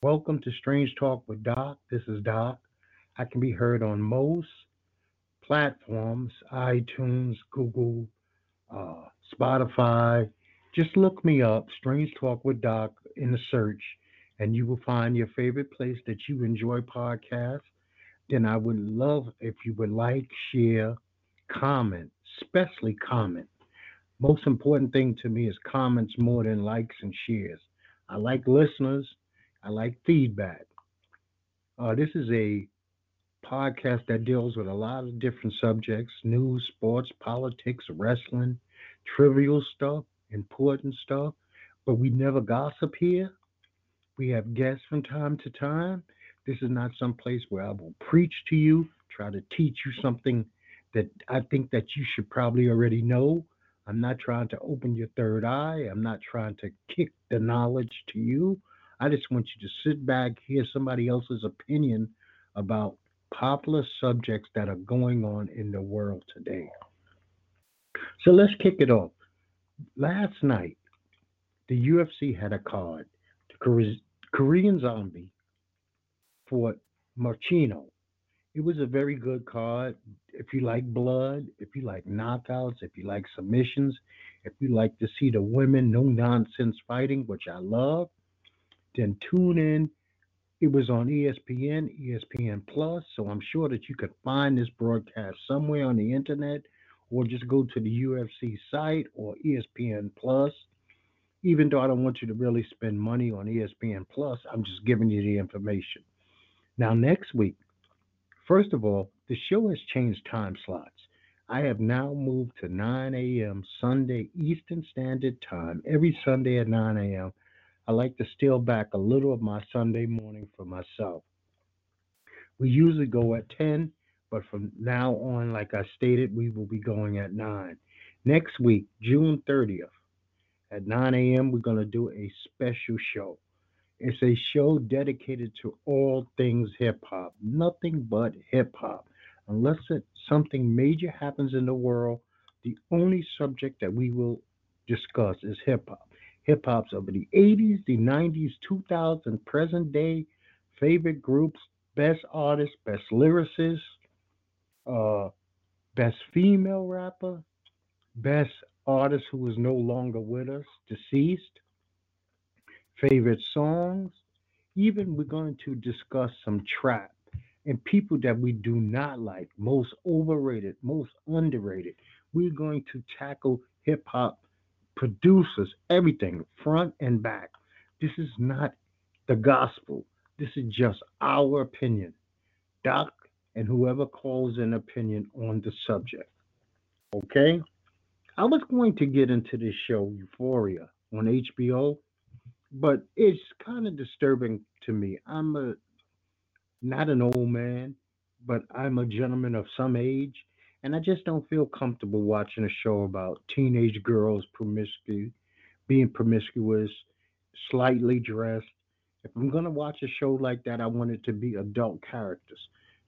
Welcome to Strange Talk with Doc. This is Doc. I can be heard on most platforms iTunes, Google, uh, Spotify. Just look me up, Strange Talk with Doc, in the search, and you will find your favorite place that you enjoy podcasts. Then I would love if you would like, share, comment, especially comment. Most important thing to me is comments more than likes and shares. I like listeners. I like feedback. Uh, this is a podcast that deals with a lot of different subjects news, sports, politics, wrestling, trivial stuff, important stuff. But we never gossip here. We have guests from time to time. This is not some place where I will preach to you, try to teach you something that I think that you should probably already know. I'm not trying to open your third eye. I'm not trying to kick the knowledge to you. I just want you to sit back, hear somebody else's opinion about popular subjects that are going on in the world today. So let's kick it off. Last night, the UFC had a card. The Korean Zombie fought Marcino. It was a very good card. If you like blood, if you like knockouts, if you like submissions, if you like to see the women no nonsense fighting, which I love, then tune in it was on ESPN, ESPN Plus, so I'm sure that you could find this broadcast somewhere on the internet or just go to the UFC site or ESPN Plus. Even though I don't want you to really spend money on ESPN Plus, I'm just giving you the information. Now, next week, first of all, the show has changed time slots. I have now moved to 9 a.m. Sunday Eastern Standard Time every Sunday at 9 a.m. I like to steal back a little of my Sunday morning for myself. We usually go at 10, but from now on, like I stated, we will be going at 9. Next week, June 30th, at 9 a.m., we're going to do a special show. It's a show dedicated to all things hip hop, nothing but hip hop. Unless it, something major happens in the world, the only subject that we will discuss is hip hop hip hops of the 80s, the 90s, 2000, present day, favorite groups, best artists, best lyricists, uh, best female rapper, best artist who is no longer with us, deceased, favorite songs. Even we're going to discuss some trap and people that we do not like, most overrated, most underrated. We're going to tackle hip hop producers, everything, front and back. This is not the gospel. This is just our opinion. Doc and whoever calls an opinion on the subject. Okay? I was going to get into this show, Euphoria, on HBO, but it's kind of disturbing to me. I'm a not an old man, but I'm a gentleman of some age, and I just don't feel comfortable watching a show about teenage girls promiscuous, being promiscuous, slightly dressed. If I'm gonna watch a show like that, I want it to be adult characters.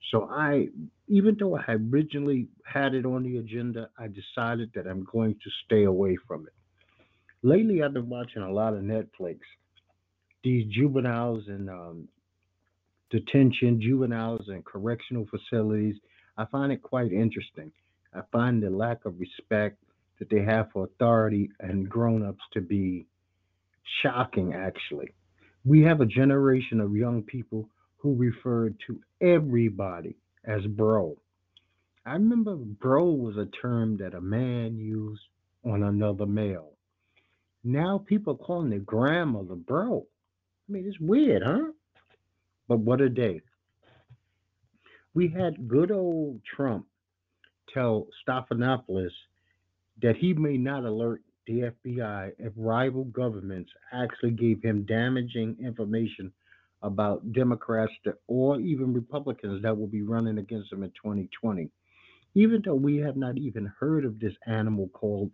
So I, even though I originally had it on the agenda, I decided that I'm going to stay away from it. Lately, I've been watching a lot of Netflix. These juveniles in um, detention, juveniles in correctional facilities, I find it quite interesting. I find the lack of respect that they have for authority and grown ups to be shocking, actually. We have a generation of young people who refer to everybody as bro. I remember bro was a term that a man used on another male. Now people are calling their grandmother bro. I mean, it's weird, huh? But what a day. We had good old Trump tell Stephanopoulos that he may not alert the FBI if rival governments actually gave him damaging information about Democrats that, or even Republicans that will be running against him in 2020. Even though we have not even heard of this animal called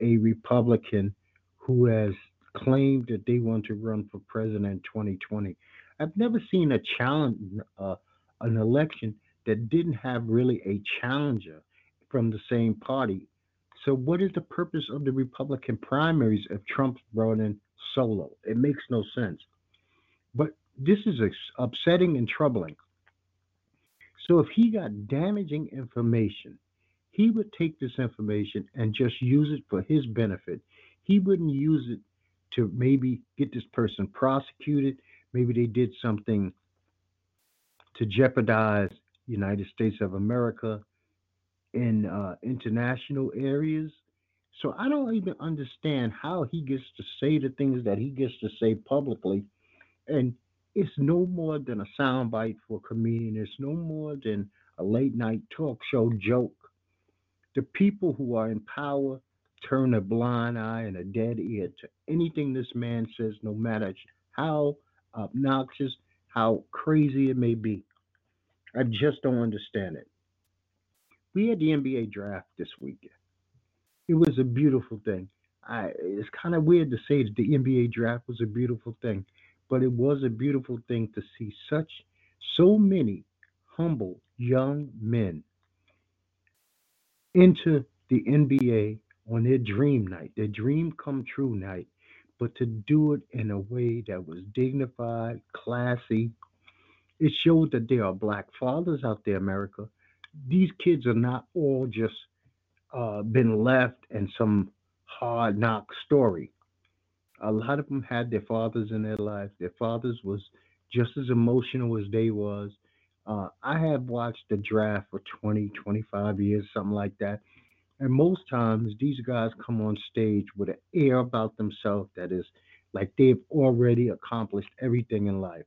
a Republican who has claimed that they want to run for president in 2020. I've never seen a challenge, uh, an election that didn't have really a challenger from the same party. So, what is the purpose of the Republican primaries if Trump's brought in solo? It makes no sense. But this is upsetting and troubling. So, if he got damaging information, he would take this information and just use it for his benefit. He wouldn't use it to maybe get this person prosecuted. Maybe they did something to jeopardize United States of America in uh, international areas. So I don't even understand how he gets to say the things that he gets to say publicly. And it's no more than a soundbite for a comedian. It's no more than a late night talk show joke. The people who are in power turn a blind eye and a dead ear to anything this man says, no matter how obnoxious, how crazy it may be. I just don't understand it. We had the NBA draft this weekend. It was a beautiful thing. I, it's kind of weird to say that the NBA draft was a beautiful thing, but it was a beautiful thing to see such so many humble young men into the NBA on their dream night, their dream come true night, but to do it in a way that was dignified, classy. It showed that there are black fathers out there, America. These kids are not all just uh, been left in some hard knock story. A lot of them had their fathers in their life. Their fathers was just as emotional as they was. Uh, I have watched the draft for 20, 25 years, something like that. And most times these guys come on stage with an air about themselves that is like they've already accomplished everything in life.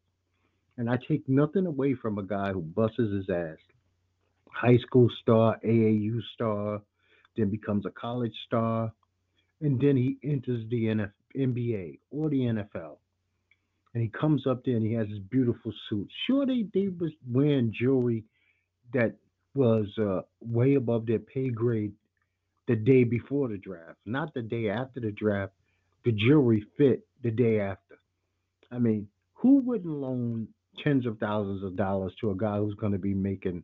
And I take nothing away from a guy who busts his ass. High school star, AAU star, then becomes a college star, and then he enters the NBA or the NFL. And he comes up there and he has his beautiful suit. Sure, they, they was wearing jewelry that was uh, way above their pay grade the day before the draft, not the day after the draft. The jewelry fit the day after. I mean, who wouldn't loan tens of thousands of dollars to a guy who's going to be making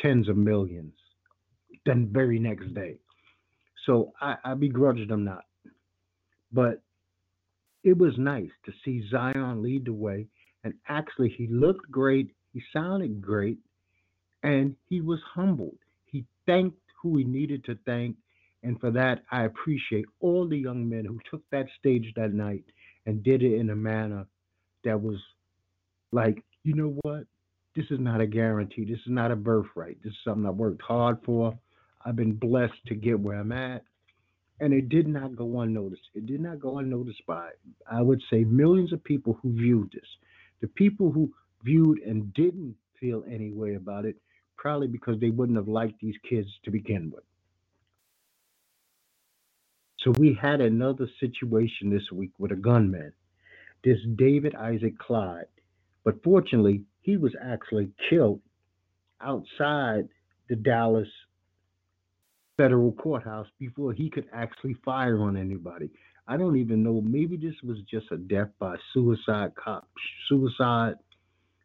tens of millions the very next day? So I, I begrudge them not. But it was nice to see Zion lead the way. And actually, he looked great. He sounded great. And he was humbled. He thanked who he needed to thank. And for that, I appreciate all the young men who took that stage that night and did it in a manner that was like, you know what? This is not a guarantee. This is not a birthright. This is something I worked hard for. I've been blessed to get where I'm at. And it did not go unnoticed. It did not go unnoticed by, I would say, millions of people who viewed this. The people who viewed and didn't feel any way about it probably because they wouldn't have liked these kids to begin with. So we had another situation this week with a gunman, this David Isaac Clyde. But fortunately, he was actually killed outside the Dallas federal courthouse before he could actually fire on anybody. I don't even know. Maybe this was just a death by suicide cop suicide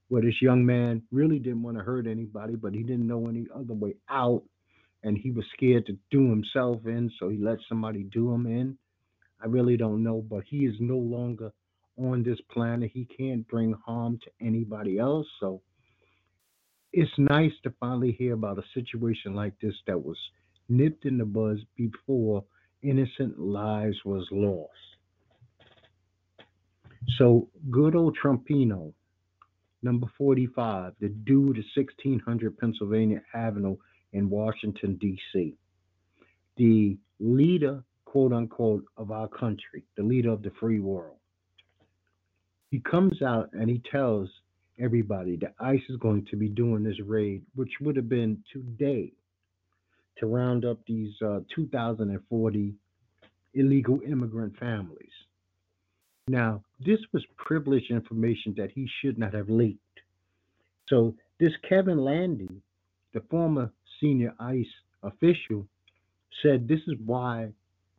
where this young man really didn't want to hurt anybody, but he didn't know any other way out, and he was scared to do himself in, so he let somebody do him in. I really don't know, but he is no longer on this planet. He can't bring harm to anybody else. So it's nice to finally hear about a situation like this that was nipped in the bud before innocent lives was lost. So good old Trumpino number 45, the dude to 1600 Pennsylvania Avenue in Washington, D.C. The leader, quote unquote, of our country, the leader of the free world. He comes out and he tells everybody that ICE is going to be doing this raid, which would have been today, to round up these uh, 2,040 illegal immigrant families. Now, this was privileged information that he should not have leaked. So, this Kevin Landy, the former senior ICE official, said this is why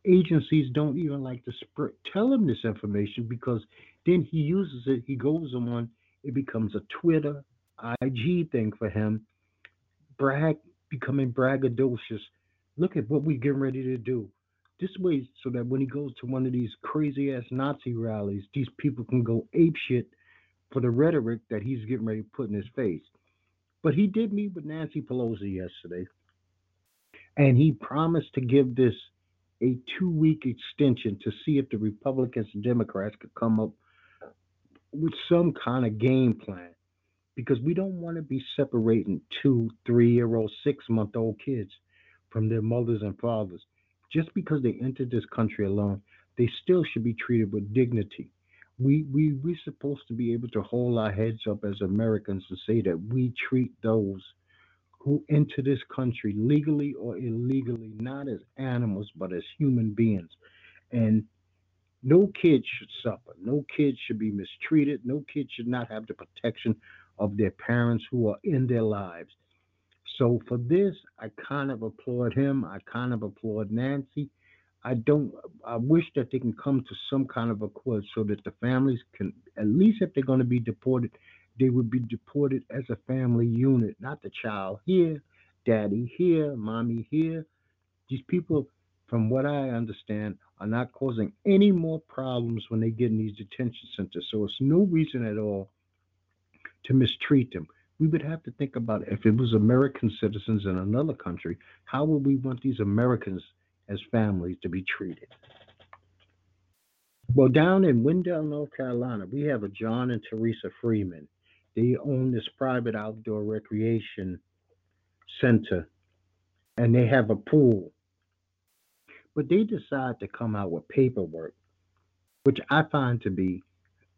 agencies don't even like to sp- tell him this information because then he uses it, he goes on, it becomes a Twitter, IG thing for him, brag, becoming braggadocious Look at what we're getting ready to do. This way, so that when he goes to one of these crazy ass Nazi rallies, these people can go ape shit for the rhetoric that he's getting ready to put in his face. But he did meet with Nancy Pelosi yesterday, and he promised to give this a two week extension to see if the Republicans and Democrats could come up with some kind of game plan because we don't want to be separating two, three year old, six month old kids from their mothers and fathers. Just because they entered this country alone, they still should be treated with dignity. We, we, we're supposed to be able to hold our heads up as Americans and say that we treat those who enter this country legally or illegally not as animals but as human beings. And no kid should suffer. No kid should be mistreated. No kid should not have the protection of their parents who are in their lives. So for this, I kind of applaud him. I kind of applaud Nancy. I don't. I wish that they can come to some kind of a accord so that the families can, at least if they're going to be deported, they would be deported as a family unit, not the child here, daddy here, mommy here. These people, from what I understand, are not causing any more problems when they get in these detention centers. So it's no reason at all to mistreat them. We would have to think about if it was American citizens in another country, how would we want these Americans as families to be treated? Well, down in Wendell, North Carolina, we have a John and Teresa Freeman. They own this private outdoor recreation center and they have a pool. But they decide to come out with paperwork, which I find to be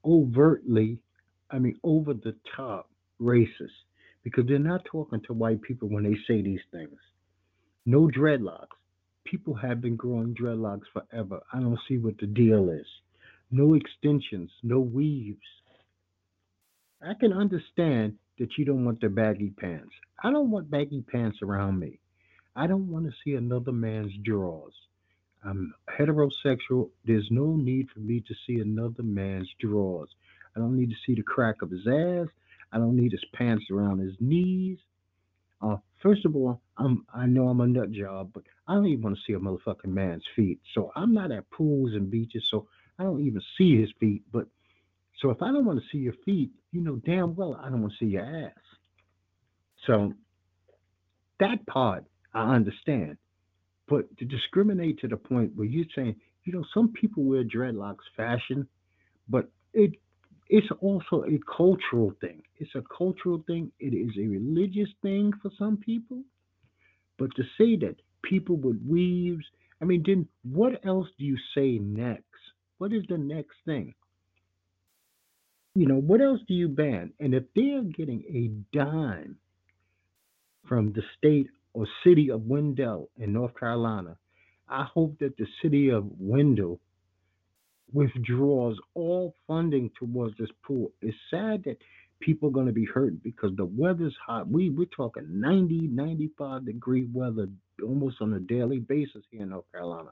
overtly, I mean, over the top racist because they're not talking to white people when they say these things. No dreadlocks. People have been growing dreadlocks forever. I don't see what the deal is. No extensions, no weaves. I can understand that you don't want the baggy pants. I don't want baggy pants around me. I don't want to see another man's drawers. I'm heterosexual. There's no need for me to see another man's drawers. I don't need to see the crack of his ass. I don't need his pants around his knees. Uh, first of all, I'm I know I'm a nut job, but I don't even want to see a motherfucking man's feet. So I'm not at pools and beaches, so I don't even see his feet. But so if I don't want to see your feet, you know damn well I don't want to see your ass. So that part I understand. But to discriminate to the point where you're saying, you know, some people wear dreadlocks fashion, but it it's also a cultural thing. It's a cultural thing. It is a religious thing for some people. But to say that people with weaves, I mean, then what else do you say next? What is the next thing? You know, what else do you ban? And if they're getting a dime from the state or city of Wendell in North Carolina, I hope that the city of Wendell withdraws all funding towards this pool. It's sad that people are going to be hurt because the weather's hot. We we're talking 90, 95 degree weather almost on a daily basis here in North Carolina.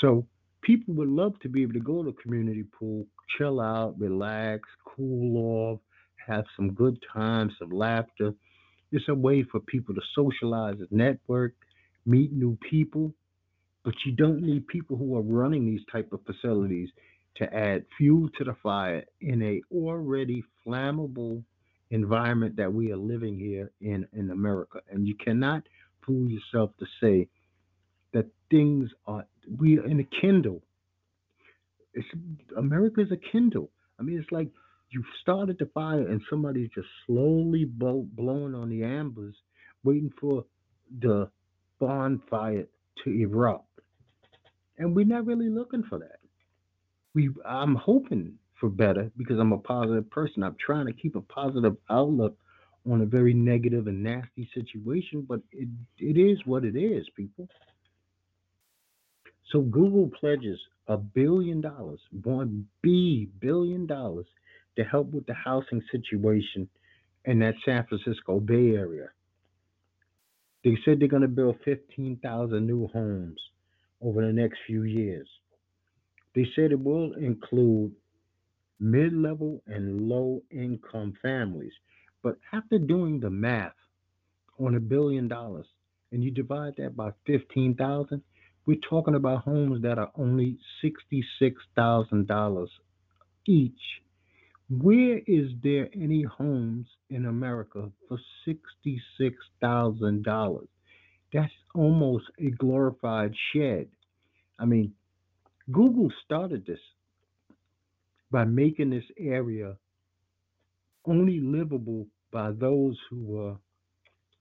So people would love to be able to go to community pool, chill out, relax, cool off, have some good times, some laughter. It's a way for people to socialize, network, meet new people but you don't need people who are running these type of facilities to add fuel to the fire in a already flammable environment that we are living here in in America. And you cannot fool yourself to say that things are we are in a kindle. It's America is a kindle. I mean, it's like you started the fire and somebody's just slowly blow, blowing on the embers, waiting for the bonfire to erupt and we're not really looking for that. We, I'm hoping for better because I'm a positive person. I'm trying to keep a positive outlook on a very negative and nasty situation, but it, it is what it is, people. So Google pledges a billion dollars, one B billion dollars to help with the housing situation in that San Francisco Bay Area. They said they're going to build 15,000 new homes over the next few years. They said it will include mid level and low income families. But after doing the math on a billion dollars, and you divide that by 15,000, we're talking about homes that are only $66,000 each. Where is there any homes in America for $66,000? That's almost a glorified shed. I mean, Google started this by making this area only livable by those who were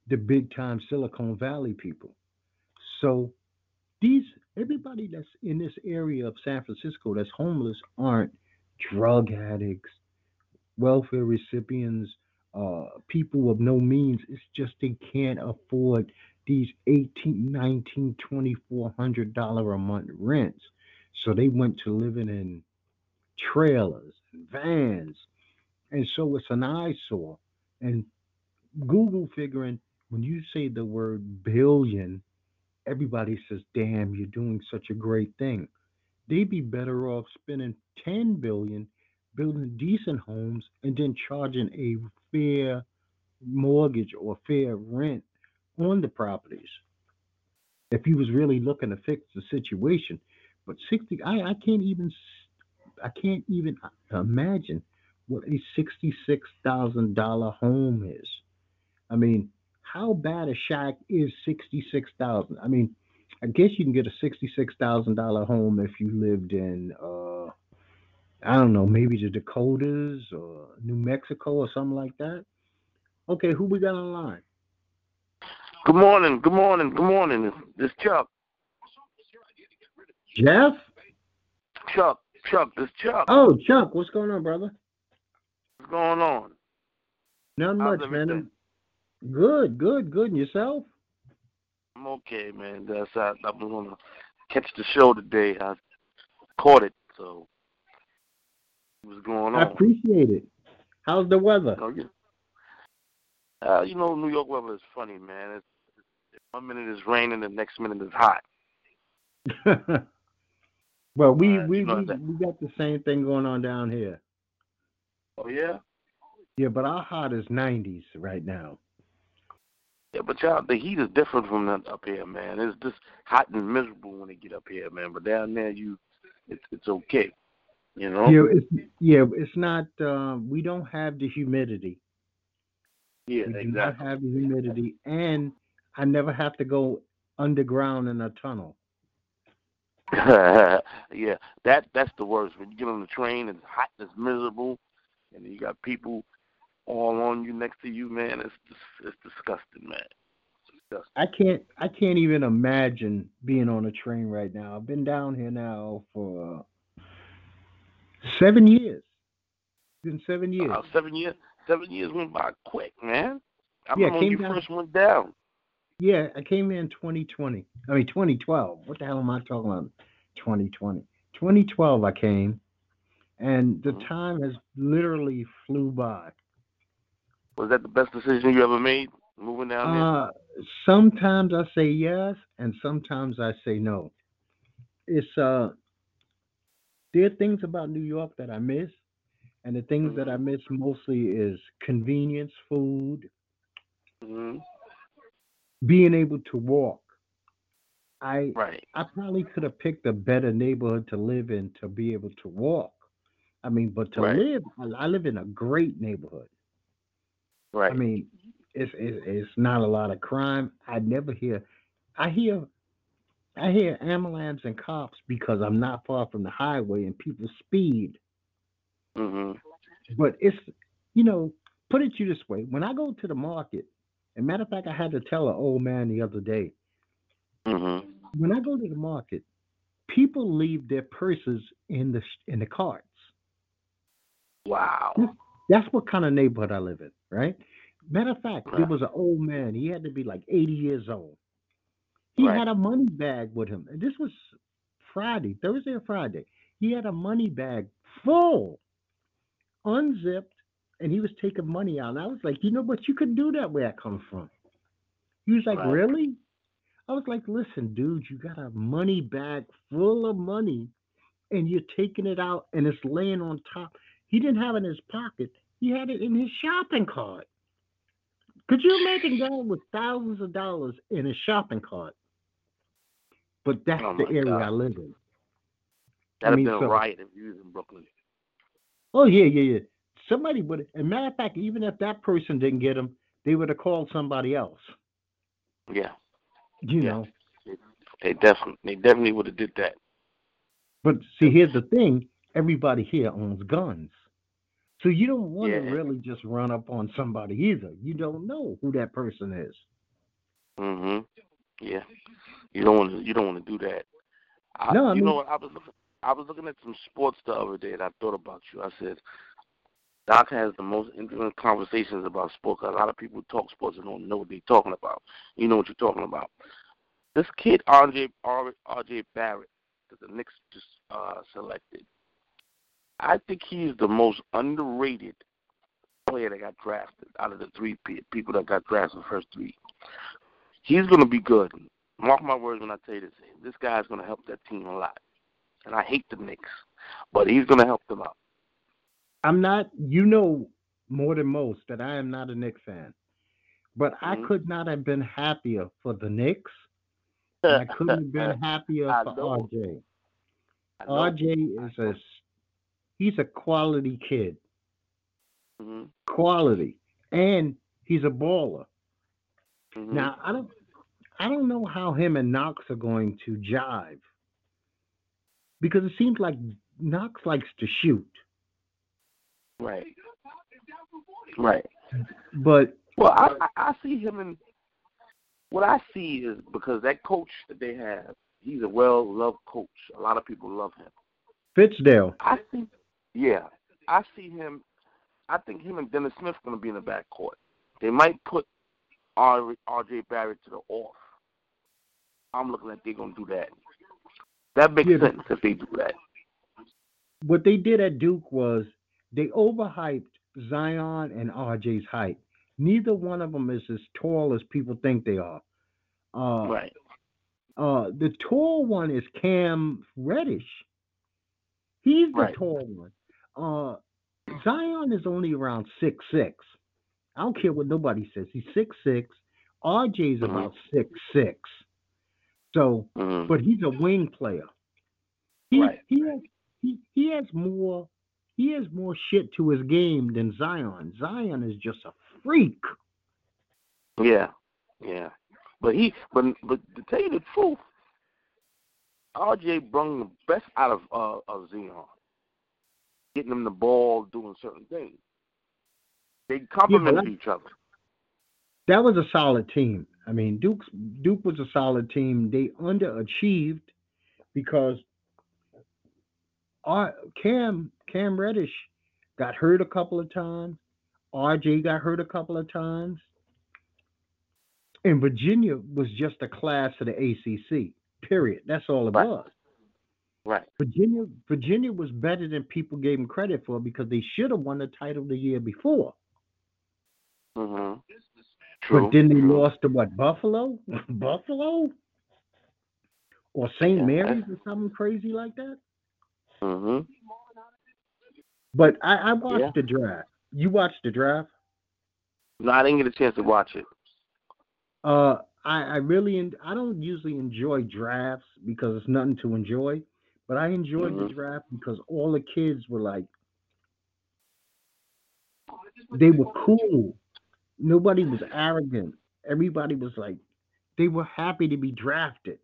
the big time Silicon Valley people. So these everybody that's in this area of San Francisco that's homeless aren't drug addicts, welfare recipients, uh, people of no means. It's just they can't afford these 18, 19, 2400 dollar a month rents. So they went to living in trailers and vans. And so it's an eyesore. And Google figuring when you say the word billion, everybody says, damn, you're doing such a great thing. They'd be better off spending 10 billion building decent homes and then charging a fair mortgage or fair rent on the properties. If he was really looking to fix the situation, but 60, I, I can't even, I can't even imagine what a $66,000 home is. I mean, how bad a shack is 66,000? I mean, I guess you can get a $66,000 home if you lived in, uh, I don't know, maybe the Dakotas or New Mexico or something like that. Okay, who we got on line? Good morning, good morning, good morning. This Chuck. Jeff? Chuck, Chuck, this Chuck. Oh, Chuck, what's going on, brother? What's going on? Not much, man. Good, good, good. And yourself? I'm okay, man. That's I, I was gonna catch the show today. I caught it, so what's going I appreciate it. How's the weather? Oh, yeah. Uh, you know, New York weather is funny, man. It's, one minute it's raining, the next minute it's hot. well, we Uh, we, you know we we got the same thing going on down here. Oh yeah, Yeah, but our hot is 90s right now. yeah. But y'all, the heat is different from that up here, man. It's just hot and miserable when they get up here, man. But down there, you, it's it's okay. You know. Yeah, it's yeah, it's not. Uh, we don't have the humidity. Yeah, we do not have the humidity, and I never have to go underground in a tunnel. yeah, that that's the worst. When you get on the train, it's hot, it's miserable, and you got people all on you next to you, man. It's just, it's disgusting, man. It's disgusting. I can't. I can't even imagine being on a train right now. I've been down here now for seven years. It's been seven years. Uh, seven years, seven years went by quick, man. I Yeah, remember when you down- first went down. Yeah, I came in 2020. I mean 2012. What the hell am I talking about? 2020. 2012 I came, and the Mhm. time has literally flew by. Was that the best decision you ever made, moving down there? Uh, sometimes I say yes, and sometimes I say no. It's uh, there are things about New York that I miss, and the things that I miss mostly is convenience, food, hmm being able to walk. I Right. I probably could have picked a better neighborhood to live in to be able to walk. I mean, but to Right. live, I, I live in a great neighborhood. Right. I mean, it's, it's it's not a lot of crime. I never hear. I hear. I hear ambulance and cops because I'm not far from the highway and people speed. hmm But it's you know, put it you this way: when I go to the market, and matter of fact, I had to tell an old man the other day. hmm When I go to the market, people leave their purses in the in the carts. Wow. That's what kind of neighborhood I live in, right? Matter of fact, there was an old man. He had to be like 80 years old. He Right. had a money bag with him. And this was Friday, Thursday or Friday. He had a money bag full, unzipped, and he was taking money out. And I was like, you know what? You could do that where I come from. He was like, Right. really? I was like, listen, dude, you got a money bag full of money and you're taking it out and it's laying on top. He didn't have it in his pocket. He had it in his shopping cart. Could you imagine going with thousands of dollars in a shopping cart? But that's Oh, the area God. I live in. That'd have mean, been a riot if you was in Brooklyn. Oh yeah, yeah, yeah. Somebody would. As a matter of fact, even if that person didn't get them, they would have called somebody else. Yeah, You Yeah. know. they definitely they definitely would have did that. But see, here's the thing: everybody here owns guns, so you don't want to Yeah. really just run up on somebody either. You don't know who that person is. Mhm. Yeah. You don't want to. You don't want to do that. I, No, I you know what? I was looking. I was looking at some sports the other day, and I thought about you. I said, Doc has the most intimate conversations about sports. A lot of people talk sports and don't know what they're talking about. You know what you're talking about. This kid, RJ RJ Barrett, that the Knicks just uh, selected. I think he's the most underrated player that got drafted out of the three people that got drafted the first three. He's going to be good. Mark my words when I tell you this. This guy's going to help that team a lot. And I hate the Knicks, but he's going to help them out. I'm not. You know more than most that I am not a Knicks fan, but I Mhm. could not have been happier for the Knicks. I couldn't have been happier for. RJ. RJ is a he's a quality kid, Mhm, quality, and he's a baller. Mhm. Now I don't I don't know how him and Knox are going to jive because it seems like Knox likes to shoot, right, right. but Well, I, I see him in. What I see is because that coach that they have, he's a well-loved coach. A lot of people love him. Fizdale. I think, yeah, I see him. I think him and Dennis Smith going to be in the backcourt. They might put R.J. Barrett to the off. I'm looking at they're going to do that. That makes Yeah, sense if they do that. what they did at Duke was they overhyped Zion and RJ's height. Neither one of them is as tall as people think they are. Uh, right. uh, the tall one is Cam Reddish. He's the Right. tall one. Uh, Zion is only around six six. I don't care what nobody says. He's six six. RJ's Mhm. about six six. So hmm but he's a wing player. He Right. he has he, he has more he has more shit to his game than Zion. Zion is just a freak. Yeah, yeah. But he, but but to tell you the truth, RJ brung the best out of uh, of Zion, getting him the ball, doing certain things. They complemented that- each other. That was a solid team. I mean, Duke's Duke was a solid team. They underachieved because our Cam Cam Reddish got hurt a couple of times. RJ got hurt a couple of times. And Virginia was just a class of the ACC. Period. That's all it Right. was. Right. Virginia Virginia was better than people gave them credit for because they should have won the title the year before. Mhm. True. But then they true. lost to what? Buffalo? Buffalo? Or St. Yeah, Mary's or something crazy like that? Mhm. But I, I watched Yeah. the draft. You watched the draft? No, I didn't get a chance to watch it. Uh, I, I really, en- I don't usually enjoy drafts because it's nothing to enjoy. But I enjoyed the Mhm. draft because all the kids were like, they were cool. Nobody was arrogant. Everybody was like, they were happy to be drafted.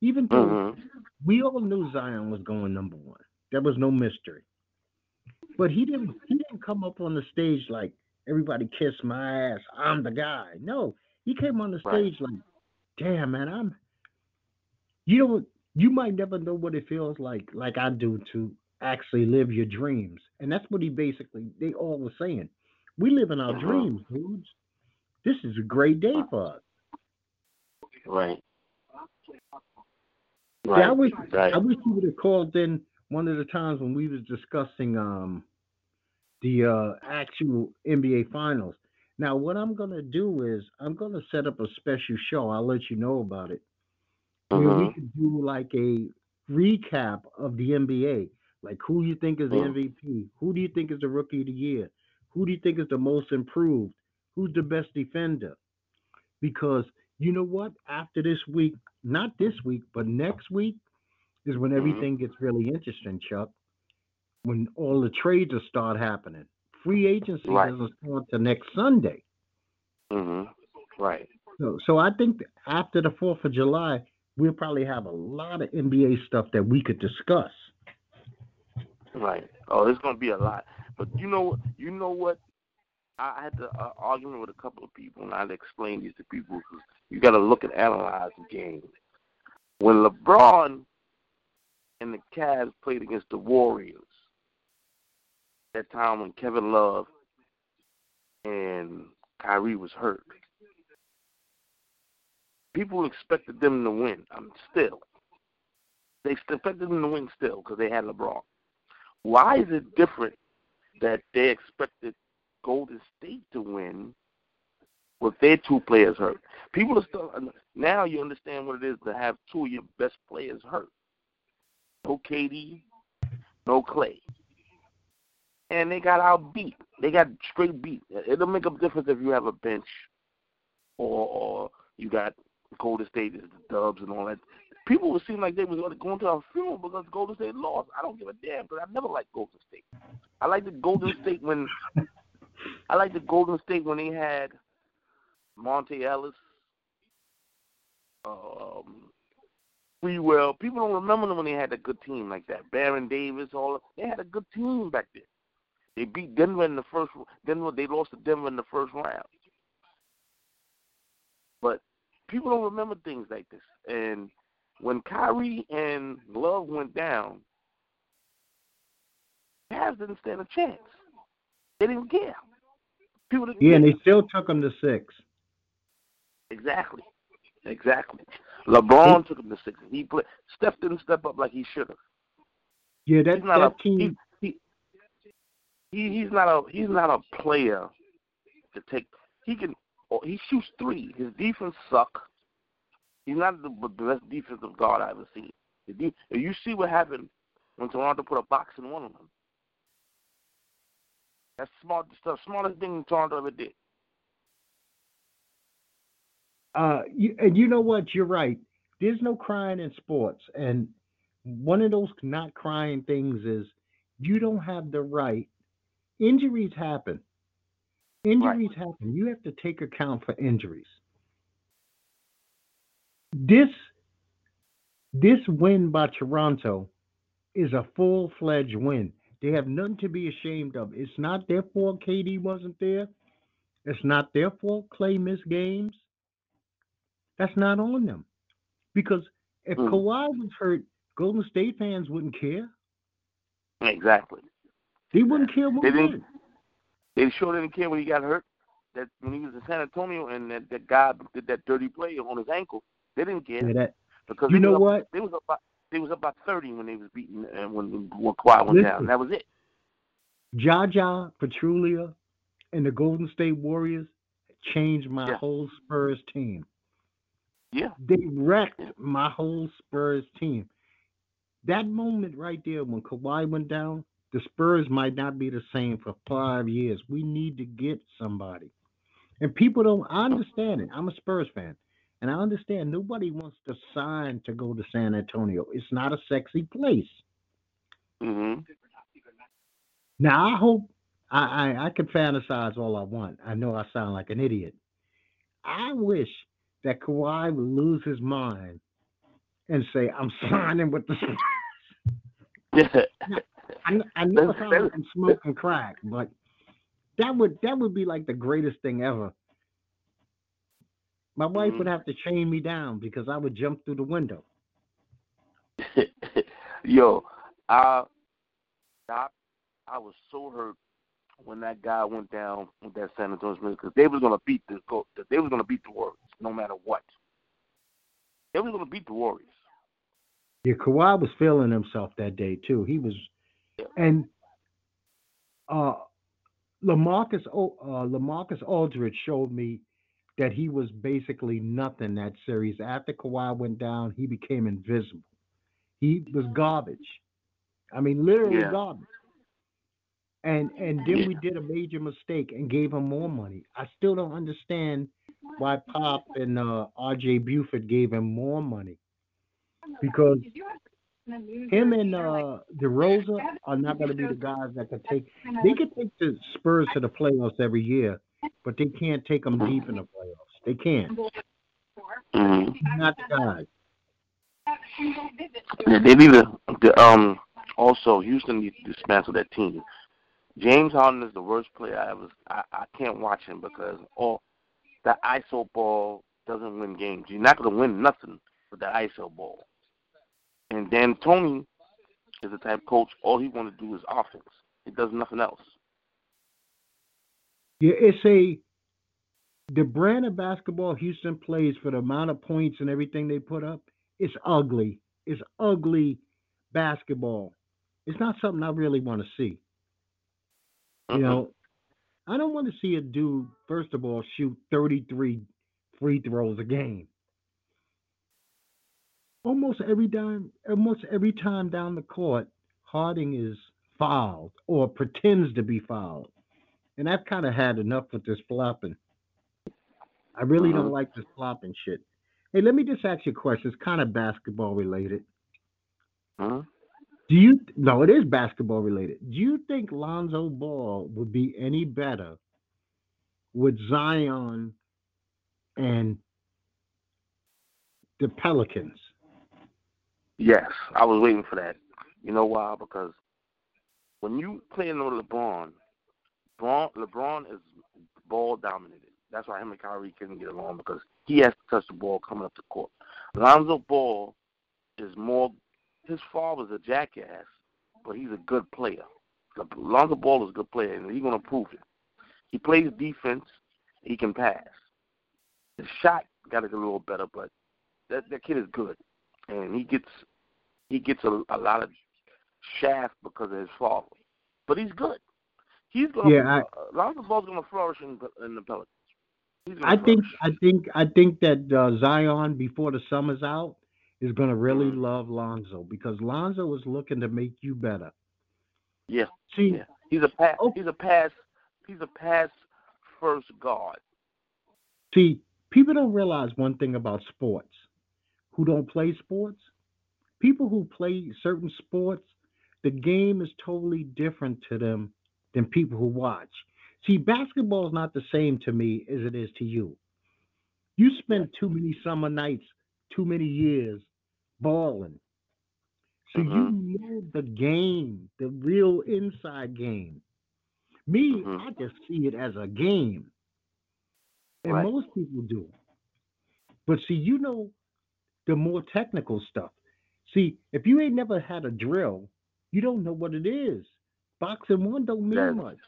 Even though Mhm. we all knew Zion was going number one. There was no mystery. But he didn't he didn't come up on the stage like everybody kiss my ass. I'm the guy. No. He came on the Right. stage like, damn man, I'm you don't you might never know what it feels like like I do to actually live your dreams. And that's what he basically they all were saying. We live in our Mhm. dreams, dudes. This is a great day for us. Right. Yeah, I wish Right. I wish you would have called in one of the times when we was discussing um the uh actual NBA finals. Now what I'm gonna do is I'm gonna set up a special show. I'll let you know about it. Where we Mhm. could do like a recap of the NBA. Like who you think is the Mm. MVP? Who do you think is the rookie of the year? Who do you think is the most improved? who's the best defender. Because you know what? After this week, not this week, but next week is when Mhm. everything gets really interesting, Chuck. When all the trades will start happening. Free agency Right. doesn't start till next Sunday. Mhm. Right. So, so I think after the Fourth of July, we'll probably have a lot of NBA stuff that we could discuss. Right. Oh, it's gonna be a lot. But you know, you know what? I I had an uh, argument with a couple of people, and I'd explain these to people. you got to look and analyze the game. When LeBron and the Cavs played against the Warriors, that time when Kevin Love and Kyrie was hurt, people expected them to win. I'm still. They expected them to win still because they had LeBron. Why is it different that they expected Golden State to win with their two players hurt? People are still now. You understand what it is to have two of your best players hurt. No KD, no Clay, and they got outbeat. They got straight beat. It'll make a difference if you have a bench, or, or you got Golden State, the Dubs, and all that. People would seem like they was going to our funeral because Golden State lost. I don't give a damn, but I never liked Golden State. I like the Golden State when I like the Golden State when they had Monta Ellis, um, Freewell. People don't remember them when they had a good team like that. Baron Davis, all they had a good team back then. They beat Denver in the first. Denver they lost to Denver in the first round. But people don't remember things like this. And when Kyrie and Love went down, Cavs didn't stand a chance. They didn't care. People didn't Yeah, and care. they still took them to six. Exactly. Exactly. LeBron took him to six. He played. Steph didn't step up like he should have. Yeah, that He's not that a team. he, he, he he's not a he's not a player to take. He can he shoots three. His defense suck. He's not the, the best defensive guard I've ever seen. If you, see what happened when Toronto put a box in one of them, that's smart. The smartest thing Toronto ever did. Uh, you, and you know what? You're right. There's no crying in sports, and one of those not crying things is you don't have the right. Injuries happen. Injuries happen. You have to take account for injuries. This this win by Toronto is a full fledged win. They have nothing to be ashamed of. It's not their fault KD wasn't there. It's not their fault Clay missed games. That's not on them. Because if Mm. Kawhi was hurt, Golden State fans wouldn't care. Exactly. They wouldn't care one They didn't-. They sure didn't care when he got hurt. That when he was in San Antonio and that, that guy did that dirty play on his ankle, they didn't Yeah, that, because you know up, what? They was up by they was up by thirty when they was beating and when when Kawhi went Listen. down. That was it. Zaza Pachulia and the Golden State Warriors changed my Yeah. whole Spurs team. Yeah. They wrecked my whole Spurs team. That moment right there when Kawhi went down, the Spurs might not be the same for five years. We need to get somebody. And people don't I understand it. I'm a Spurs fan. And I understand nobody wants to sign to go to San Antonio. It's not a sexy place. Mhm. Now I hope I, I I can fantasize all I want. I know I sound like an idiot. I wish that Kawhi would lose his mind and say, "I'm signing with the." Spurs." Yeah. I, I know that's- I'm smoking crack, but that would that would be like the greatest thing ever. My wife would Mhm. have to chain me down because I would jump through the window. Yo, I, Doc, I was so hurt when that guy went down with that San Antonio Smith because they was gonna beat the they was gonna beat the Warriors no matter what. They was gonna beat the Warriors. Yeah, Kawhi was feeling himself that day too. He was, Yeah. and uh, Lamarcus uh, LaMarcus Aldridge showed me that he was basically nothing that series. After Kawhi went down, he became invisible. He was garbage. I mean, literally Yeah. garbage. And and then Yeah. we did a major mistake and gave him more money. I still don't understand why Pop and uh, R.C. Buford gave him more money because him and uh, DeRozan are not going to be the guys that could take. They could take the Spurs to the playoffs every year, but they can't take them deep in the playoffs. They can't. hmm Not the guys. Yeah, they need to. The, um. Also, Houston needs to dismantle that team. James Harden is the worst player I ever. I, I can't watch him because all that ISO ball doesn't win games. You're not gonna win nothing with that ISO ball. And D'Antoni is the type of coach. All he want to do is offense. He does nothing else. Yeah, it's a the brand of basketball Houston plays for the amount of points and everything they put up. It's ugly. It's ugly basketball. It's not something I really want to see. You Mhm. know, I don't want to see a dude, first of all, shoot 33 free throws a game. Almost every time, almost every time down the court, Harden is fouled or pretends to be fouled. And I've kind of had enough with this flopping. I really don't Mhm. like this flopping shit. Hey, let me just ask you a question. It's kind of basketball related. Mhm. Do you no, it is basketball related. Do you think Lonzo Ball would be any better with Zion and the Pelicans? Yes, I was waiting for that. You know why? Because when you play in with LeBron, LeBron, LeBron is ball dominated. That's why him and Kyrie couldn't get along because he has to touch the ball coming up the court. Lonzo Ball is more. His father's a jackass, but he's a good player. Lonzo Ball is a good player, and he's gonna prove it. He plays defense. He can pass. His shot got to get a little better, but that that kid is good, and he gets he gets a, a lot of shaft because of his father. But he's good. He's gonna. Yeah, I- uh, Lonzo Ball's gonna flourish in, in the Pelicans. I think. I think I think that uh, Zion before the summer's out is going to really Mhm. love Lonzo because Lonzo is looking to make you better. Yeah, See, yeah. He's a pass. Oh. He's a pass. He's a pass first guard. see, people don't realize one thing about sports. Who don't play sports? People who play certain sports, the game is totally different to them than people who watch. See, basketball is not the same to me as it is to you. You spent too many summer nights, too many years balling. So you know the game, the real inside game. Me, Mhm. I just see it as a game. And Right. most people do. But see, you know the more technical stuff. See, if you ain't never had a drill, you don't know what it is. Boxing one don't mean That's- much.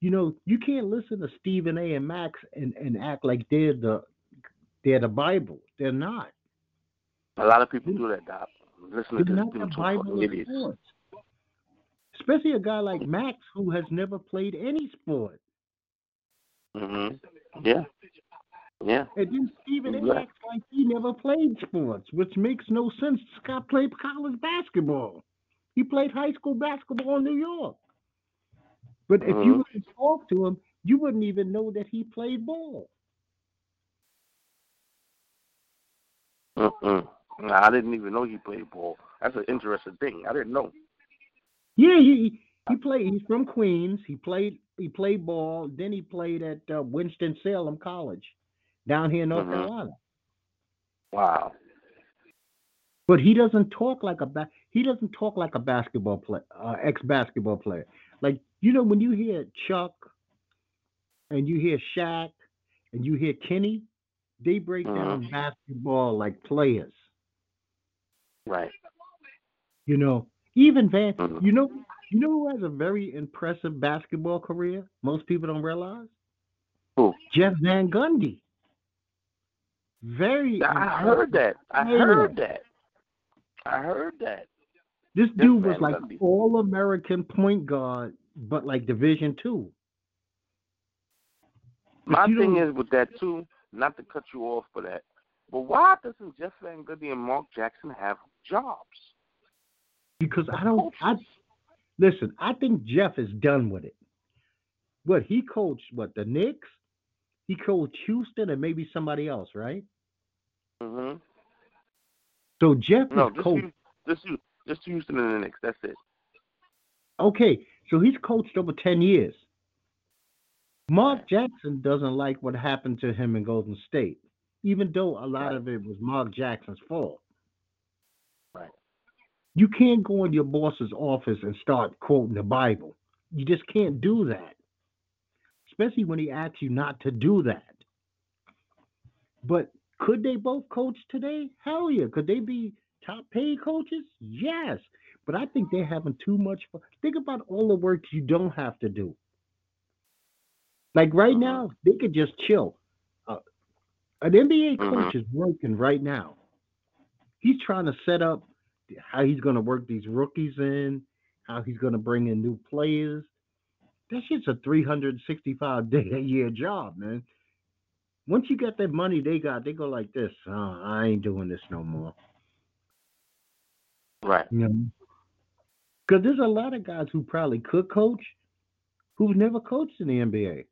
You know, you can't listen to Stephen A. and Max and, and act like they're the they're the Bible. They're not. A lot of people do that, Doc. Listening They're to not the Bible idiots. sports. Especially a guy like Max who has never played any sport. Mhm. Yeah. Yeah. And then Stephen A. Right. acts like he never played sports, which makes no sense. Guy played college basketball. He played high school basketball in New York. But if you Mhm. were to talk to him, you wouldn't even know that he played ball. Mm-mm. Nah, I didn't even know he played ball. That's an interesting thing. I didn't know. Yeah, he he played. He's from Queens. He played he played ball. Then he played at uh, Winston Salem College down here in North Mhm. Carolina. Wow. But he doesn't talk like a ba- he doesn't talk like a basketball play uh, ex basketball player. Like you know when you hear Chuck and you hear Shaq and you hear Kenny, they break down basketball like players. Right. You know, even Van. Mhm. You know, you know who has a very impressive basketball career? Most people don't realize. Who? Jeff Van Gundy. Very. I heard that. I heard that. I heard that. This Jeff dude was like all American point guard, but like Division two. My thing is with that too, not to cut you off for that, but why doesn't Jeff Van Gundy and Mark Jackson have jobs? Because I don't I Listen, I think Jeff is done with it. What he coached, what the Knicks? He coached Houston and maybe somebody else, right? Mm-hmm. So Jeff No, is just coached. Houston, just Houston, and the Knicks. That's it. Okay, so he's coached over ten years. Mark Jackson doesn't like what happened to him in Golden State, even though a lot Right. of it was Mark Jackson's fault. Right. You can't go in your boss's office and start quoting the Bible. You just can't do that. Especially when he asks you not to do that. But could they both coach today? Hell yeah. Could they be top paid coaches? Yes. But I think they're having too much fun. Think about all the work you don't have to do. Like right Mhm. now, they could just chill. Uh, an NBA Mhm. coach is working right now. He's trying to set up how he's going to work these rookies in, how he's going to bring in new players. That shit's a 365 day a year job, man. Once you get that money they got, they go like this. Oh, I ain't doing this no more. Right. You know? Because there's a lot of guys who probably could coach who've never coached in the NBA.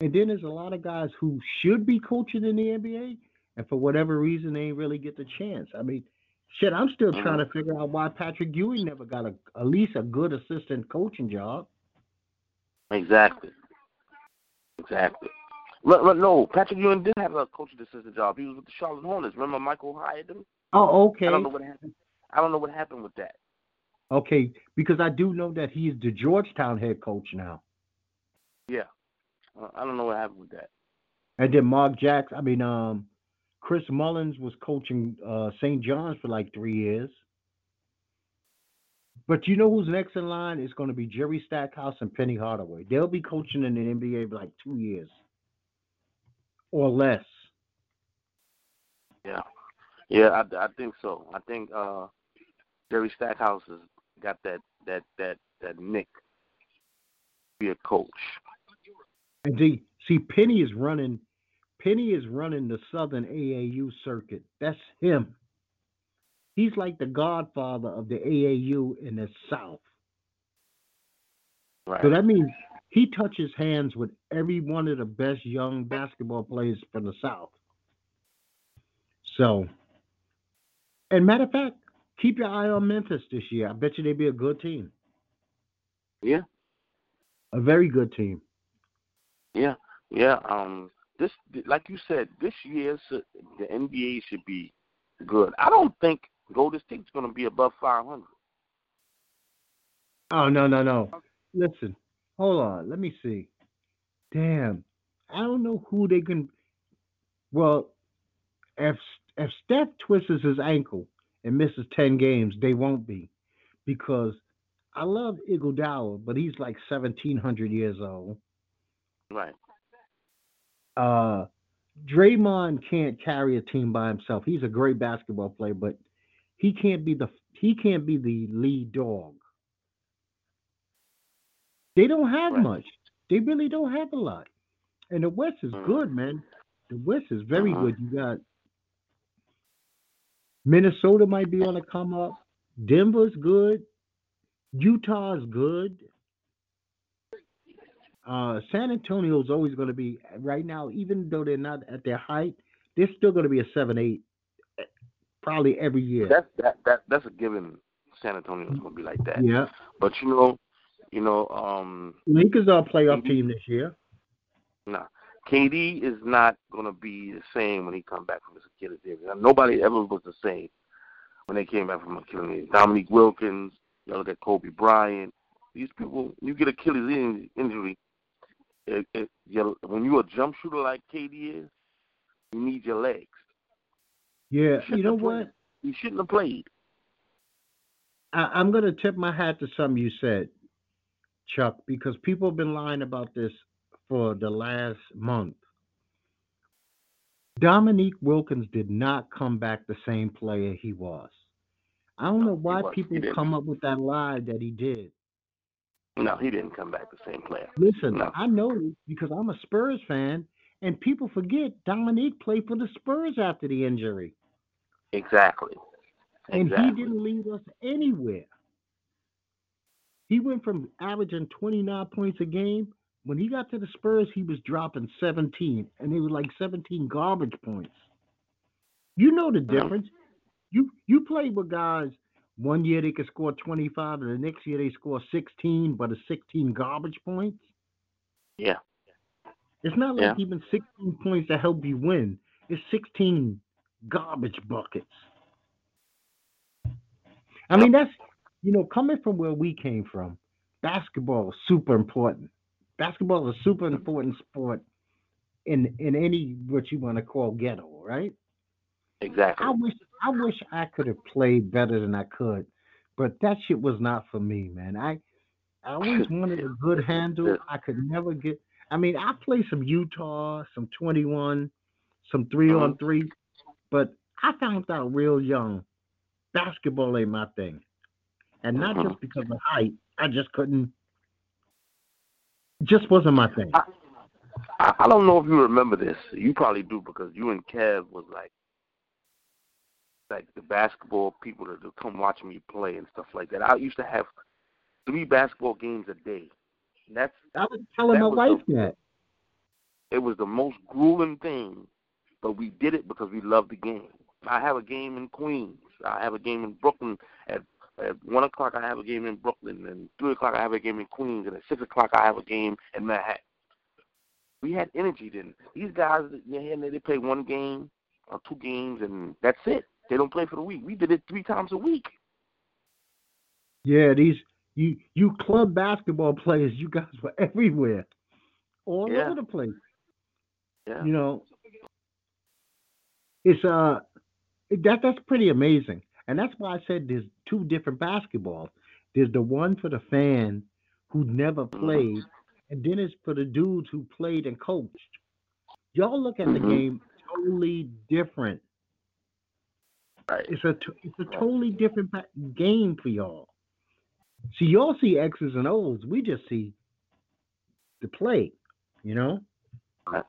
And then there's a lot of guys who should be coaching in the NBA, and for whatever reason, they ain't really get the chance. I mean, shit, I'm still trying to mm-hmm. figure out why Patrick Ewing never got a, at least a good assistant coaching job. Exactly. Exactly. Look, look, no, Patrick Ewing did have a coaching assistant job. He was with the Charlotte Hornets. Remember Michael hired him? Oh, okay. I don't know what happened. I don't know what happened with that. Okay, because I do know that he's the Georgetown head coach now. Yeah. Uh, I don't know what happened with that. And then Mark Jackson, I mean, um, Chris Mullins was coaching uh, St. John's for like three years. But you know who's next in line? It's going to be Jerry Stackhouse and Penny Hardaway. They'll be coaching in the NBA for like two years or less. Yeah. Yeah, I, I think so. I think uh, Jerry Stackhouse has got that that that that nick to be a coach. And see, see, Penny is running. Penny is running the Southern AAU circuit. That's him. He's like the godfather of the AAU in the South. Right. So that means he touches hands with every one of the best young basketball players from the South. So, and matter of fact, keep your eye on Memphis this year. I bet you they'd be a good team, yeah. a very good team. Yeah. Yeah. Um. This, like you said, this year the NBA should be good. I don't think Golden State's going to be above 500. Oh no, no, no. Listen, hold on. Let me see. Damn, I don't know who they can. Well, if if Steph twists his ankle and misses ten games, they won't be, because I love Iguodala, but he's like seventeen hundred years old. Right. Uh, Draymond can't carry a team by himself. He's a great basketball player, but he can't be the he can't be the lead dog. They don't have Right. much. They really don't have a lot. And the West is Mhm. good, man. The West is very Mhm. good. You got Minnesota might be on the come up. Denver's good. Utah's good. Uh, San Antonio's always going to be right now, even though they're not at their height, they're still going to be a seven eight, eh, probably every year. That's that that that's a given. San Antonio's going to be like that. yeah, But you know, you know, um, Lakers are a playoff team this year. nah, KD is not going to be the same when he come back from his Achilles injury. Nobody ever was the same when they came back from Achilles injury. Dominique Wilkins, you look at Kobe Bryant. These people, you get Achilles in- injury. Eh, eh, it, it, you when you're a jump shooter like KD is, you need your legs. Yeah, shouldn't you know what? You shouldn't have played. I, I'm going to tip my hat to something you said, Chuck, because people have been lying about this for the last month. Dominique Wilkins did not come back the same player he was. I don't No, know why people come up with that lie that he did. No, he didn't come back the same player. Listen, No. I know because I'm a Spurs fan, and people forget Dominique played for the Spurs after the injury, Exactly. and he didn't lead us anywhere. He went from averaging 29 points a game. When he got to the Spurs, he was dropping 17, and it was like 17 garbage points. You know the difference. You you play with guys. One year they could score 25, and the next year they score 16, but it's 16 garbage points. Yeah. It's not like Yeah. even 16 points to help you win. It's 16 garbage buckets. I mean, that's, you know, coming from where we came from, basketball is super important. Basketball is a super important sport in in any what you want to call ghetto, right? Exactly. I wish I wish I could have played better than I could, but that shit was not for me, man. I I always wanted a good handle. I could never get. I mean, I played some Utah, some 21, some 3 on three, but I found out real young, basketball ain't my thing, and not Mhm. just because of height. I just couldn't. Just wasn't my thing. I, I don't know if you remember this. You probably do because you and Kev was like like the basketball people that would come watch me play and stuff like that. I used to have three basketball games a day. And that's I was telling my wife the- that. it was the most grueling thing, but we did it because we loved the game. I have a game in Queens. I have a game in Brooklyn at at one o'clock. I have a game in Brooklyn, and three o'clock I have a game in Queens, and at six o'clock I have a game in Manhattan. We had energy then. These guys, yeah, they play one game or two games, and that's it. They don't play for the week. We did it three times a week. Yeah, these you you club basketball players, you guys were everywhere, all Yeah. over the place. Yeah. You know, it's uh that that's pretty amazing, and that's why I said there's two different basketballs. There's the one for the fan who never Mhm. played, and then it's for the dudes who played and coached. Y'all look at the Mhm. game totally different. Right. It's a t- it's a totally different game for y'all. See, y'all see X's and O's. We just see the play. You know. And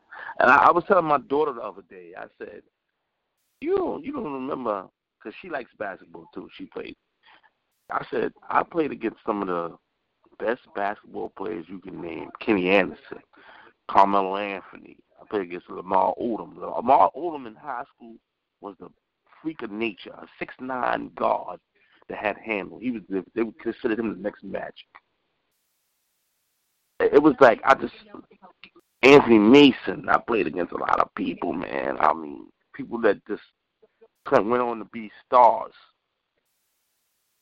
I, I was telling my daughter the other day, I said, "You don't, you don't remember?" Because she likes basketball too. She played. I said, "I played against some of the best basketball players you can name: Kenny Anderson, Carmelo Anthony. I played against Lamar Odom. Lamar Odom in high school was the freak of nature, a six nine guard that had handle. He was. the- They would consider him the next Magic. It was like I just Anthony Mason. I played against a lot of people, man. I mean, people that just went on to be stars.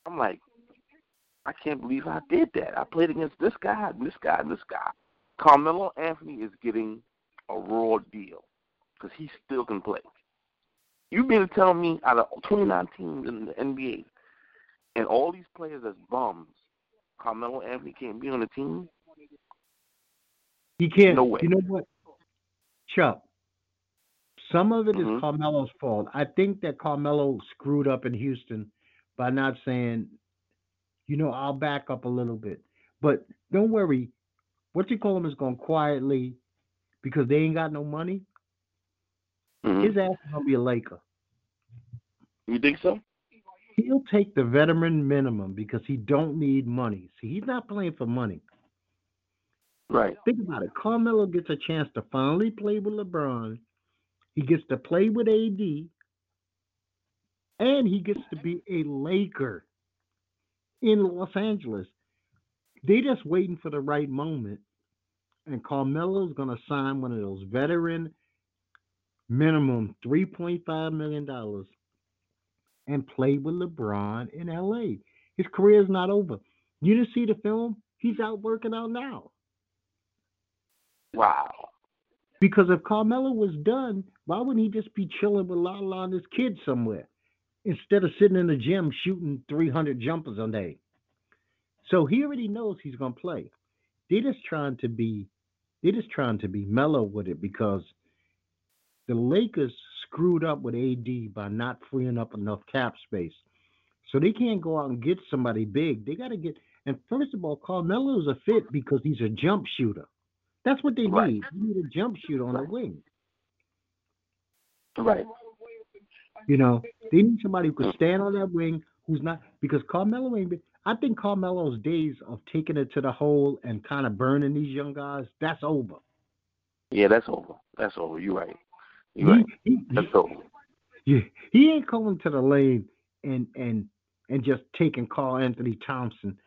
I'm like, I can't believe I did that. I played against this guy, and this guy, and this guy. Carmelo Anthony is getting a raw deal because he still can play. You mean to tell me out of 29 teams in the NBA and all these players as bums, Carmelo Anthony can't be on the team? He can't. No way. You know what, Chuck? Some of it is Mhm. Carmelo's fault. I think that Carmelo screwed up in Houston by not saying, you know, I'll back up a little bit. But don't worry. What you call him is going quietly because they ain't got no money. Mhm. His ass is gonna be a Laker. You think so? He'll take the veteran minimum because he don't need money. See, he's not playing for money. Right. Think about it. Carmelo gets a chance to finally play with LeBron. He gets to play with AD. And he gets to be a Laker in Los Angeles. They just waiting for the right moment. And Carmelo's gonna sign one of those veteran minimum $3.5 million and play with LeBron in LA. His career is not over. You didn't see the film? He's out working out now. Wow. Because if Carmelo was done, why wouldn't he just be chilling with La La and his kids somewhere instead of sitting in the gym shooting 300 jumpers a day? So he already knows he's gonna play. They're just trying to be, they're just trying to be mellow with it because the Lakers screwed up with AD by not freeing up enough cap space. So they can't go out and get somebody big. They got to get, and first of all, Carmelo's a fit because he's a jump shooter. That's what they Right. need. You need a jump shooter on the wing. Right. You know, they need somebody who can stand on that wing who's not because Carmelo ain't been I think Carmelo's days of taking it to the hole and kind of burning these young guys, that's over. Yeah, that's over. That's over. You're right. You're right. He, That's over. he, he ain't coming to the lane and and and just taking Carl Anthony Thompson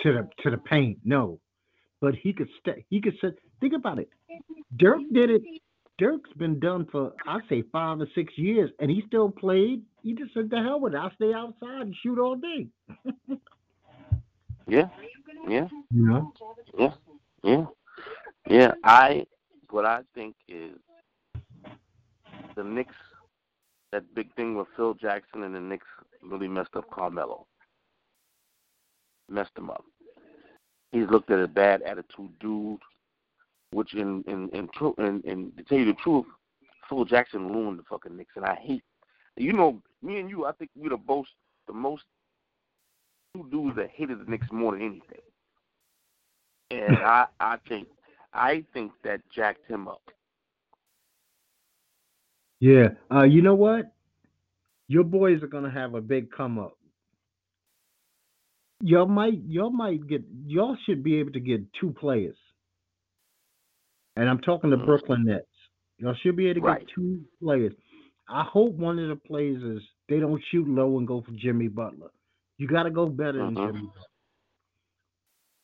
to the to the paint. No, but he could stay. He could sit. Think about it. Dirk did it. Dirk's been done for I say five or six years, and he still played. He just said, "The hell with it. I'll stay outside and shoot all day." Yeah. Yeah. Know. Yeah. Yeah. Yeah. I what I think is the Knicks that big thing with Phil Jackson and the Knicks really messed up Carmelo. Messed him up. He's looked at a bad attitude dude, which in in in, tru- in, in to tell you the truth, Phil Jackson ruined the fucking Knicks, and I hate. You know, me and you, I think we're the most the most two dudes that hated the Knicks more than anything. And I I think I think that jacked him up. Yeah. Uh, you know what? Your boys are gonna have a big come up. Y'all might y'all might get y'all should be able to get two players. And I'm talking to Mhm. Brooklyn Nets. Y'all should be able to Right. get two players. I hope one of the players is they don't shoot low and go for Jimmy Butler. You gotta go better than Mhm. Jimmy Butler.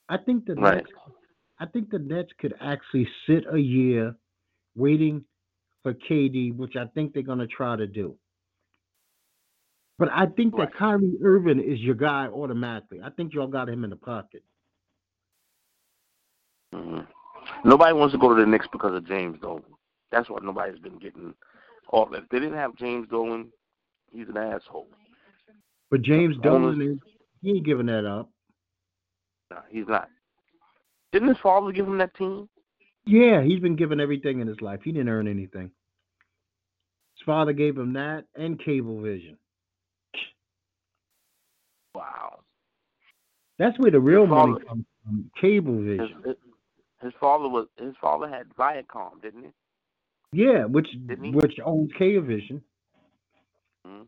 I think the Right. Nets I think the Nets could actually sit a year waiting for KD, which I think they're going to try to do. But I think Right. that Kyrie Irving is your guy automatically. I think y'all got him in the pocket. hmm Nobody wants to go to the Knicks because of James Dolan. That's why nobody's been getting off. If they didn't have James Dolan, he's an asshole. But James Dolan, is, he ain't giving that up. No, he's not. Didn't his father give him that team? Yeah, he's been given everything in his life. He didn't earn anything. His father gave him that and Cablevision. Wow. That's where the real money comes from. His, Cablevision. his, his father was his father had Viacom, didn't he? Yeah, which Didn't he? which owns Cablevision. Mhm.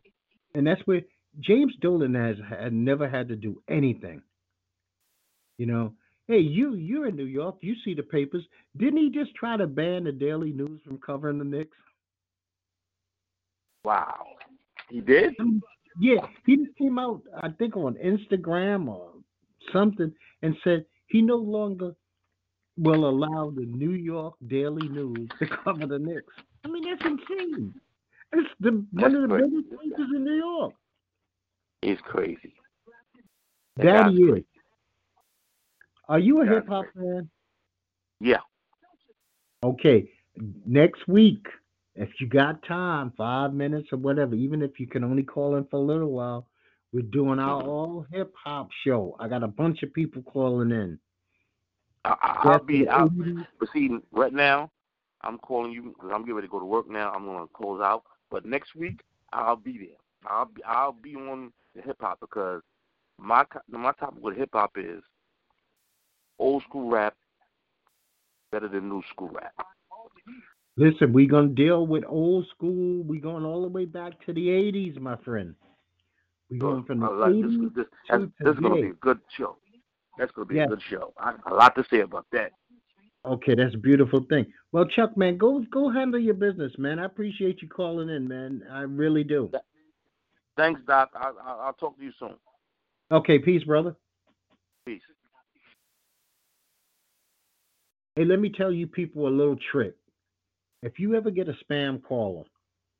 and that's where James Dolan has had never had to do anything. You know, hey, you you're in New York, you see the papers. Didn't he just try to ban the Daily News from covering the Knicks? Wow. He did? I yeah, he just came out, I think, on Instagram or something, and said he no longer will allow the New York Daily News to cover the Knicks. I mean, that's insane. It's the one of the crazy. biggest places in New York. He's crazy. That That he is. crazy. Are you a hip hop fan? Yeah. Okay, next week, if you got time, five minutes or whatever, even if you can only call in for a little while, we're doing our Mhm. all hip hop show. I got a bunch of people calling in. I, I, I'll be out. Mm-hmm. But see, right now, I'm calling you because I'm getting ready to go to work now. I'm going to close out. But next week, I'll be there. I'll be I'll be on the hip hop because my my topic with hip hop is old school rap better than new school rap. Listen, we're gonna deal with old school. We're going all the way back to the '80s, my friend. We're going from the like this. '80s This, to that's, this is going to be a good show. That's going to be Yeah. a good show. I a lot to say about that. Okay, that's a beautiful thing. Well, Chuck, man, go go handle your business, man. I appreciate you calling in, man. I really do. Thanks, Doc. I, I, I'll talk to you soon. Okay, peace, brother. Peace. Hey, let me tell you people a little trick. If you ever get a spam caller,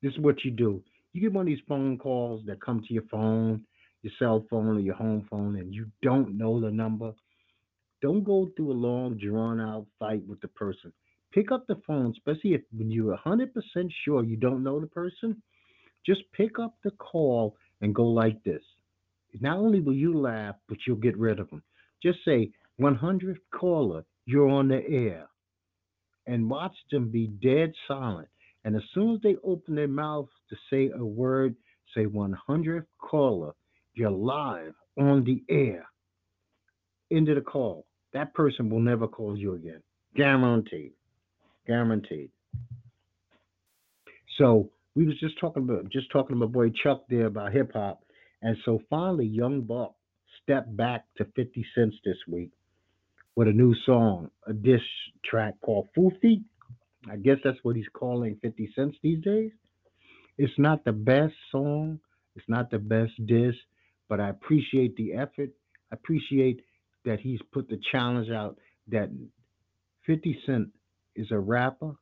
this is what you do. You get one of these phone calls that come to your phone, your cell phone, or your home phone, and you don't know the number. Don't go through a long, drawn out fight with the person. Pick up the phone, especially if when you're 100% sure you don't know the person. Just pick up the call and go like this. Not only will you laugh, but you'll get rid of them. Just say, 100th caller, you're on the air. And watch them be dead silent. And as soon as they open their mouth to say a word, say 100th caller, you're live on the air. End of the call. That person will never call you again. Guaranteed. Guaranteed. So we was just talking about just talking to my boy Chuck there about hip hop. And so finally Young Buck stepped back to 50 cents this week with a new song, a diss track called Foofy. I guess that's what he's calling 50 cents these days. It's not the best song, it's not the best diss, but I appreciate the effort. I appreciate that he's put the challenge out that 50 Cent is a rapper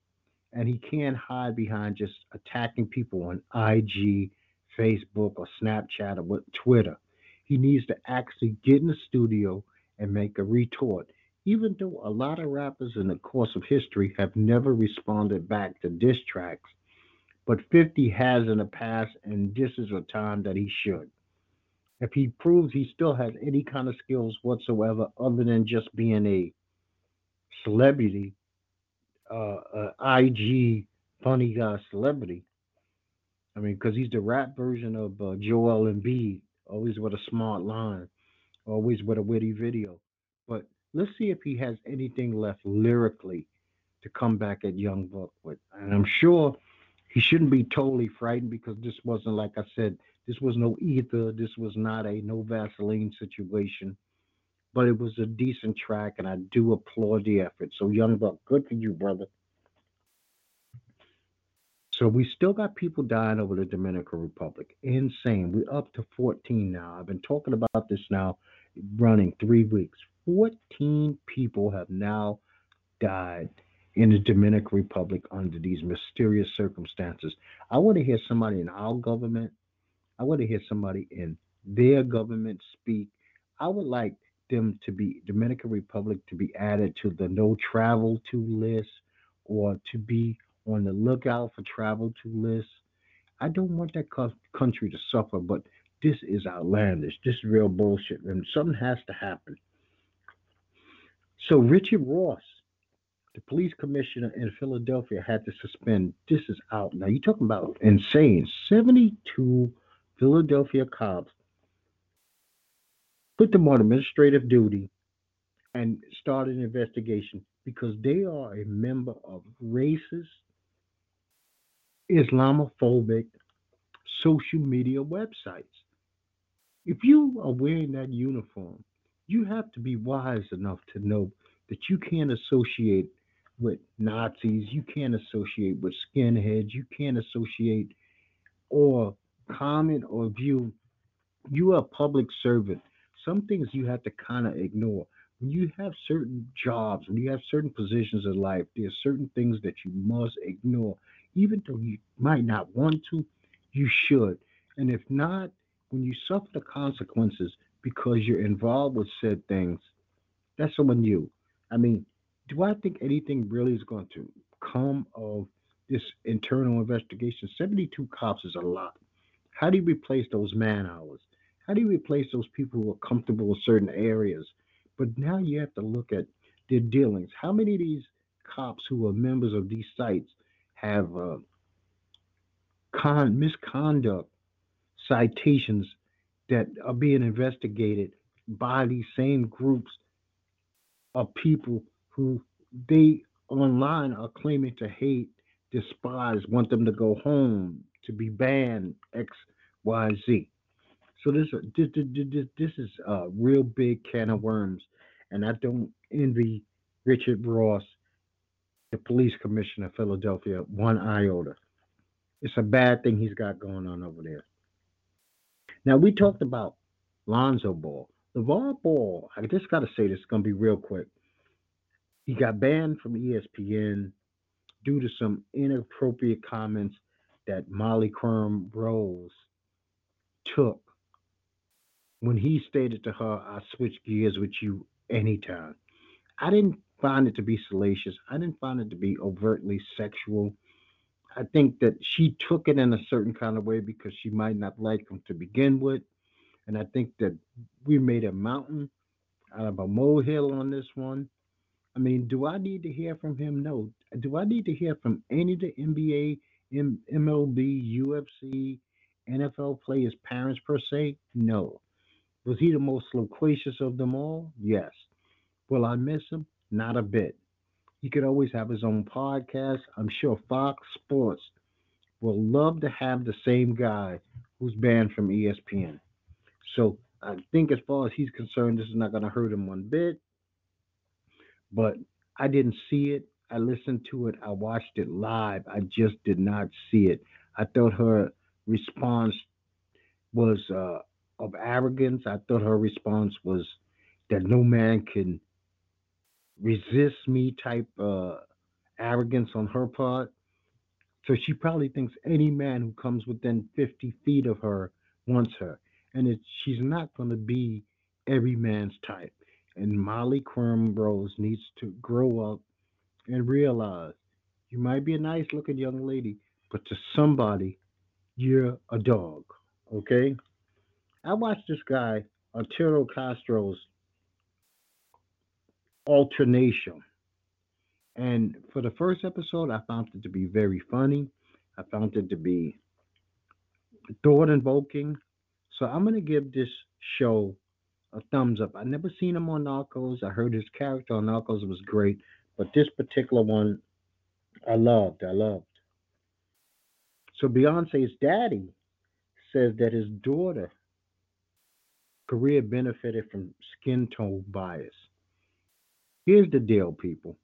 and he can't hide behind just attacking people on IG, Facebook, or Snapchat or Twitter. He needs to actually get in the studio and make a retort. Even though a lot of rappers in the course of history have never responded back to diss tracks, but 50 has in the past, and this is a time that he should. If he proves he still has any kind of skills whatsoever other than just being a celebrity, uh, uh, IG funny guy celebrity. I mean, because he's the rap version of uh, Joel Embiid, always with a smart line, always with a witty video. But let's see if he has anything left lyrically to come back at Young Buck with. And I'm sure he shouldn't be totally frightened because this wasn't, like I said, this was no ether. This was not a no Vaseline situation but it was a decent track, and I do applaud the effort. So, Young Buck, good for you, brother. So we still got people dying over the Dominican Republic. Insane. We're up to 14 now. I've been talking about this now, running three weeks. 14 people have now died in the Dominican Republic under these mysterious circumstances. I want to hear somebody in our government. I want to hear somebody in their government speak. I would like them to be Dominican Republic to be added to the no travel to list or to be on the lookout for travel to list. I don't want that country to suffer, but this is outlandish. This is real bullshit, and something has to happen. So Richard Ross, the police commissioner in Philadelphia, had to suspend. This is out now. You're talking about insane. 72 Philadelphia cops put them on administrative duty and start an investigation because they are a member of racist, Islamophobic social media websites. If you are wearing that uniform, you have to be wise enough to know that you can't associate with Nazis, you can't associate with skinheads, you can't associate or comment or view. You are a public servant some things you have to kind of ignore. When you have certain jobs, when you have certain positions in life, there are certain things that you must ignore. Even though you might not want to, you should. And if not, when you suffer the consequences because you're involved with said things, that's on you. I mean, do I think anything really is going to come of this internal investigation? 72 cops is a lot. How do you replace those man hours? How do you replace those people who are comfortable in certain areas? But now you have to look at their dealings. How many of these cops who are members of these sites have uh, con- misconduct citations that are being investigated by these same groups of people who they online are claiming to hate, despise, want them to go home, to be banned, X, Y, Z. So this this this, this is a real big can of worms, and I don't envy Richard Ross, the police commissioner of Philadelphia, one iota. It's a bad thing he's got going on over there. Now we talked about Lonzo Ball. LaVar Ball, I just got to say this is to be real quick. He got banned from ESPN due to some inappropriate comments that Molly Qerim Rose took when he stated to her, I switch gears with you anytime. I didn't find it to be salacious. I didn't find it to be overtly sexual. I think that she took it in a certain kind of way because she might not like him to begin with. And I think that we made a mountain out of a molehill on this one. I mean, do I need to hear from him? No. Do I need to hear from any of the NBA, M- MLB, UFC, NFL players' parents per se? No. Was he the most loquacious of them all? Yes. Will I miss him? Not a bit. He could always have his own podcast. I'm sure Fox Sports will love to have the same guy who's banned from ESPN. So I think as far as he's concerned, this is not going to hurt him one bit. But I didn't see it. I listened to it. I watched it live. I just did not see it. I thought her response was uh, of arrogance. I thought her response was that no man can resist me type uh, arrogance on her part. So she probably thinks any man who comes within 50 feet of her wants her. And it, she's not going to be every man's type. And Molly Qerim needs to grow up and realize you might be a nice looking young lady, but to somebody, you're a dog. Okay? I watched this guy, Arturo Castro's Alternatino. And for the first episode, I found it to be very funny. I found it to be thought invoking. So I'm going to give this show a thumbs up. I never seen him on Narcos. I heard his character on Narcos was great, but this particular one, I loved. I loved. So Beyonce's daddy says that his daughter career benefited from skin tone bias. Here's the deal, people.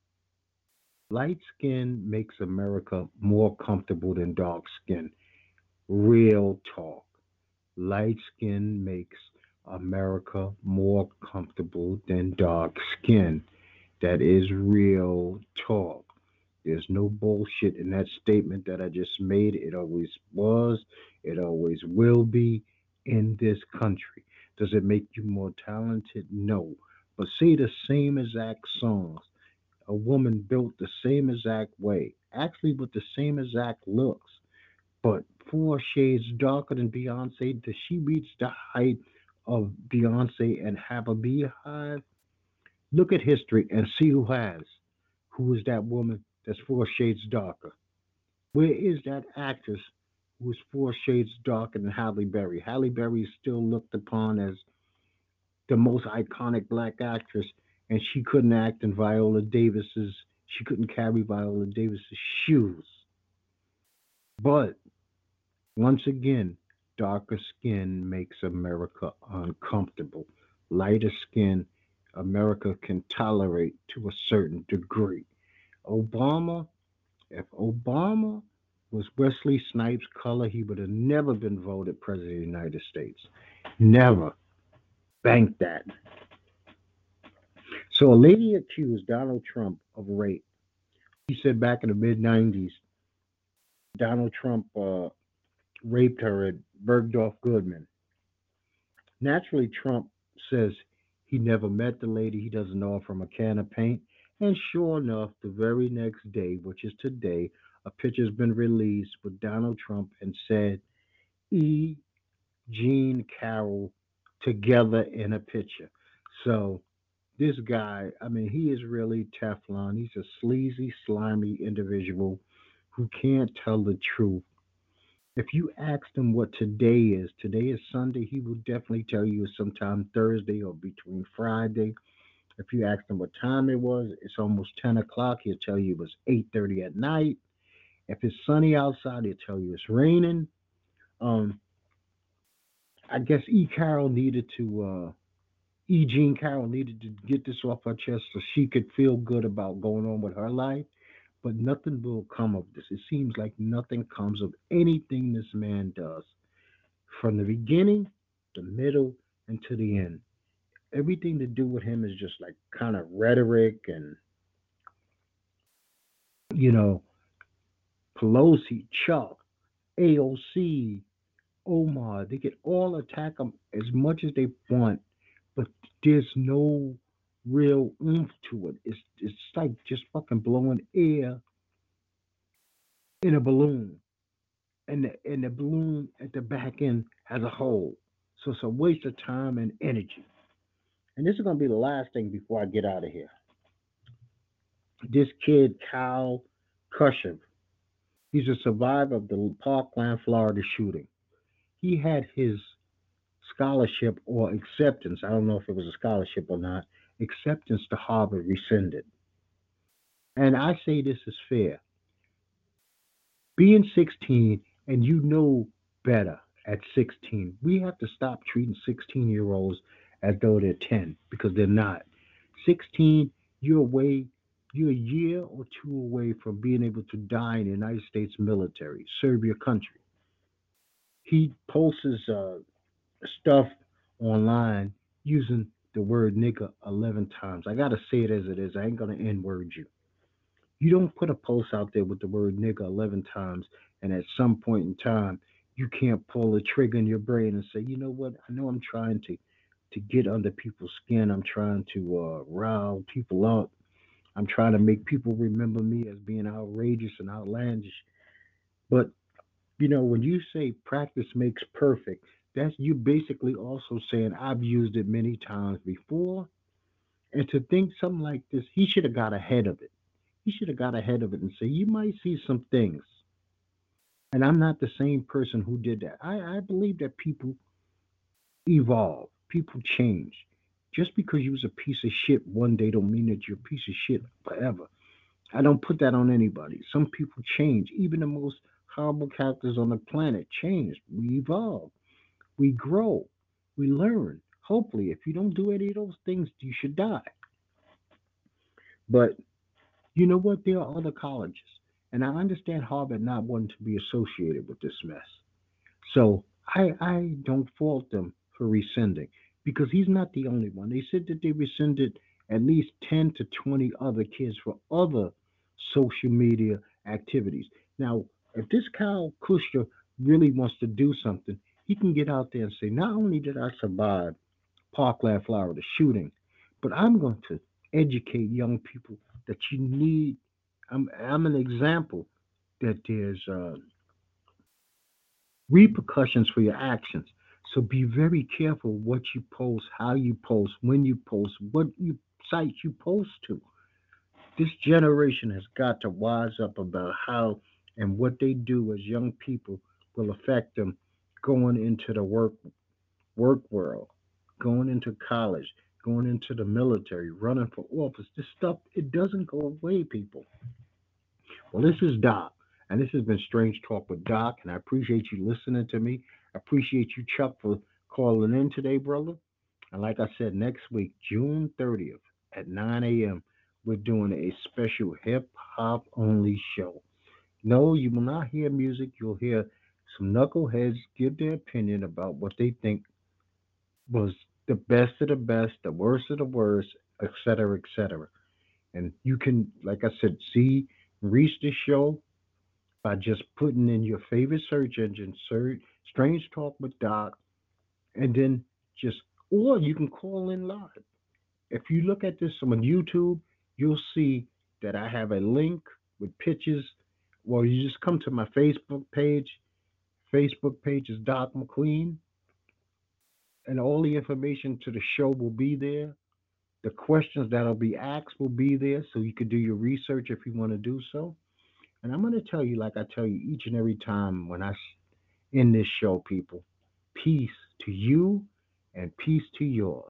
Light skin makes America more comfortable than dark skin. Real talk. Light skin makes America more comfortable than dark skin. That is real talk. There's no bullshit in that statement that I just made. It always was, it always will be in this country. Does it make you more talented? No. But say the same exact songs. A woman built the same exact way, actually with the same exact looks, but four shades darker than Beyonce. Does she reach the height of Beyonce and have a Beyhive? Look at history and see who has. Who is that woman that's four shades darker? Where is that actress who is four shades darker than Halle Berry? Halle Berry is still looked upon as the most iconic black actress, and she couldn't act in Viola Davis's. She couldn't carry Viola Davis's shoes. But once again, darker skin makes America uncomfortable. Lighter skin, America can tolerate to a certain degree. Obama, if Obama was Wesley Snipes' color, he would have never been voted president of the United States. Never. Bank that. So a lady accused Donald Trump of rape. He said back in the mid 90s, Donald Trump uh, raped her at Bergdorf Goodman. Naturally, Trump says he never met the lady, he doesn't know her from a can of paint. And sure enough, the very next day, which is today, a picture's been released with Donald Trump and said, E. Jean Carroll together in a picture. So this guy, I mean, he is really Teflon. He's a sleazy, slimy individual who can't tell the truth. If you asked him what today is, today is Sunday, he will definitely tell you it's sometime Thursday or between Friday. If you ask him what time it was, it's almost 10 o'clock. He'll tell you it was 8.30 at night. If it's sunny outside, he'll tell you it's raining. Um, I guess E. Carroll needed to, uh, E. Jean Carroll needed to get this off her chest so she could feel good about going on with her life. But nothing will come of this. It seems like nothing comes of anything this man does. From the beginning, the middle, and to the end. Everything to do with him is just like kind of rhetoric and, you know, Pelosi, Chuck, AOC, Omar. They can all attack him as much as they want, but there's no real oomph to it. It's it's like just fucking blowing air in a balloon, and the and the balloon at the back end has a hole. So it's a waste of time and energy. And this is gonna be the last thing before I get out of here. This kid, Kyle Kashuv, he's a survivor of the Parkland, Florida shooting he had his scholarship or acceptance, I don't know if it was a scholarship or not, acceptance to Harvard rescinded. And I say this is fair. Being 16 and you know better at 16. We have to stop treating 16 year olds as though they're 10 because they're not. 16, you're away, you're a year or two away from being able to die in the United States military, serve your country. He posts uh, stuff online using the word nigger 11 times. I got to say it as it is. I ain't going to N word you. You don't put a post out there with the word nigger 11 times and at some point in time you can't pull a trigger in your brain and say, you know what, I know I'm trying to to get under people's skin. I'm trying to uh, rile people up. I'm trying to make people remember me as being outrageous and outlandish. But you know, when you say practice makes perfect, that's you basically also saying I've used it many times before. And to think something like this, he should have got ahead of it. He should have got ahead of it and say, you might see some things and I'm not the same person who did that. I, I believe that people evolve, people change. Just because you was a piece of shit one day don't mean that you're a piece of shit forever. I don't put that on anybody. Some people change. Even the most horrible characters on the planet change. We evolve. We grow. We learn. Hopefully, if you don't do any of those things, you should die. But you know what? There are other colleges. And I understand Harvard not wanting to be associated with this mess. So I, I don't fault them for rescinding because he's not the only one. They said that they rescinded at least 10 to 20 other kids for other social media activities. Now, if this Kyle Kashuv really wants to do something, he can get out there and say, not only did I survive Parkland, Florida shooting, but I'm going to educate young people that you need I'm I'm an example that there's uh, repercussions for your actions. So be very careful what you post, how you post, when you post, what you sites you post to. This generation has got to wise up about how and what they do as young people will affect them going into the work work world, going into college, going into the military, running for office. This stuff it doesn't go away, people. Well, this is Doc, and this has been Strange Talk with Doc, and I appreciate you listening to me. Appreciate you, Chuck, for calling in today, brother. And like I said, next week, June 30th at 9 a.m., we're doing a special hip hop only show. No, you will not hear music. You'll hear some knuckleheads give their opinion about what they think was the best of the best, the worst of the worst, etc., etc. And you can, like I said, see reach the show by just putting in your favorite search engine, search Strange Talk with Doc, and then just, or you can call in live. If you look at this on YouTube, you'll see that I have a link with pictures. Well, you just come to my Facebook page. Facebook page is Doc McQueen, and all the information to the show will be there. The questions that'll be asked will be there so you can do your research if you want to do so. And I'm going to tell you, like I tell you each and every time when I in this show, people, peace to you and peace to yours.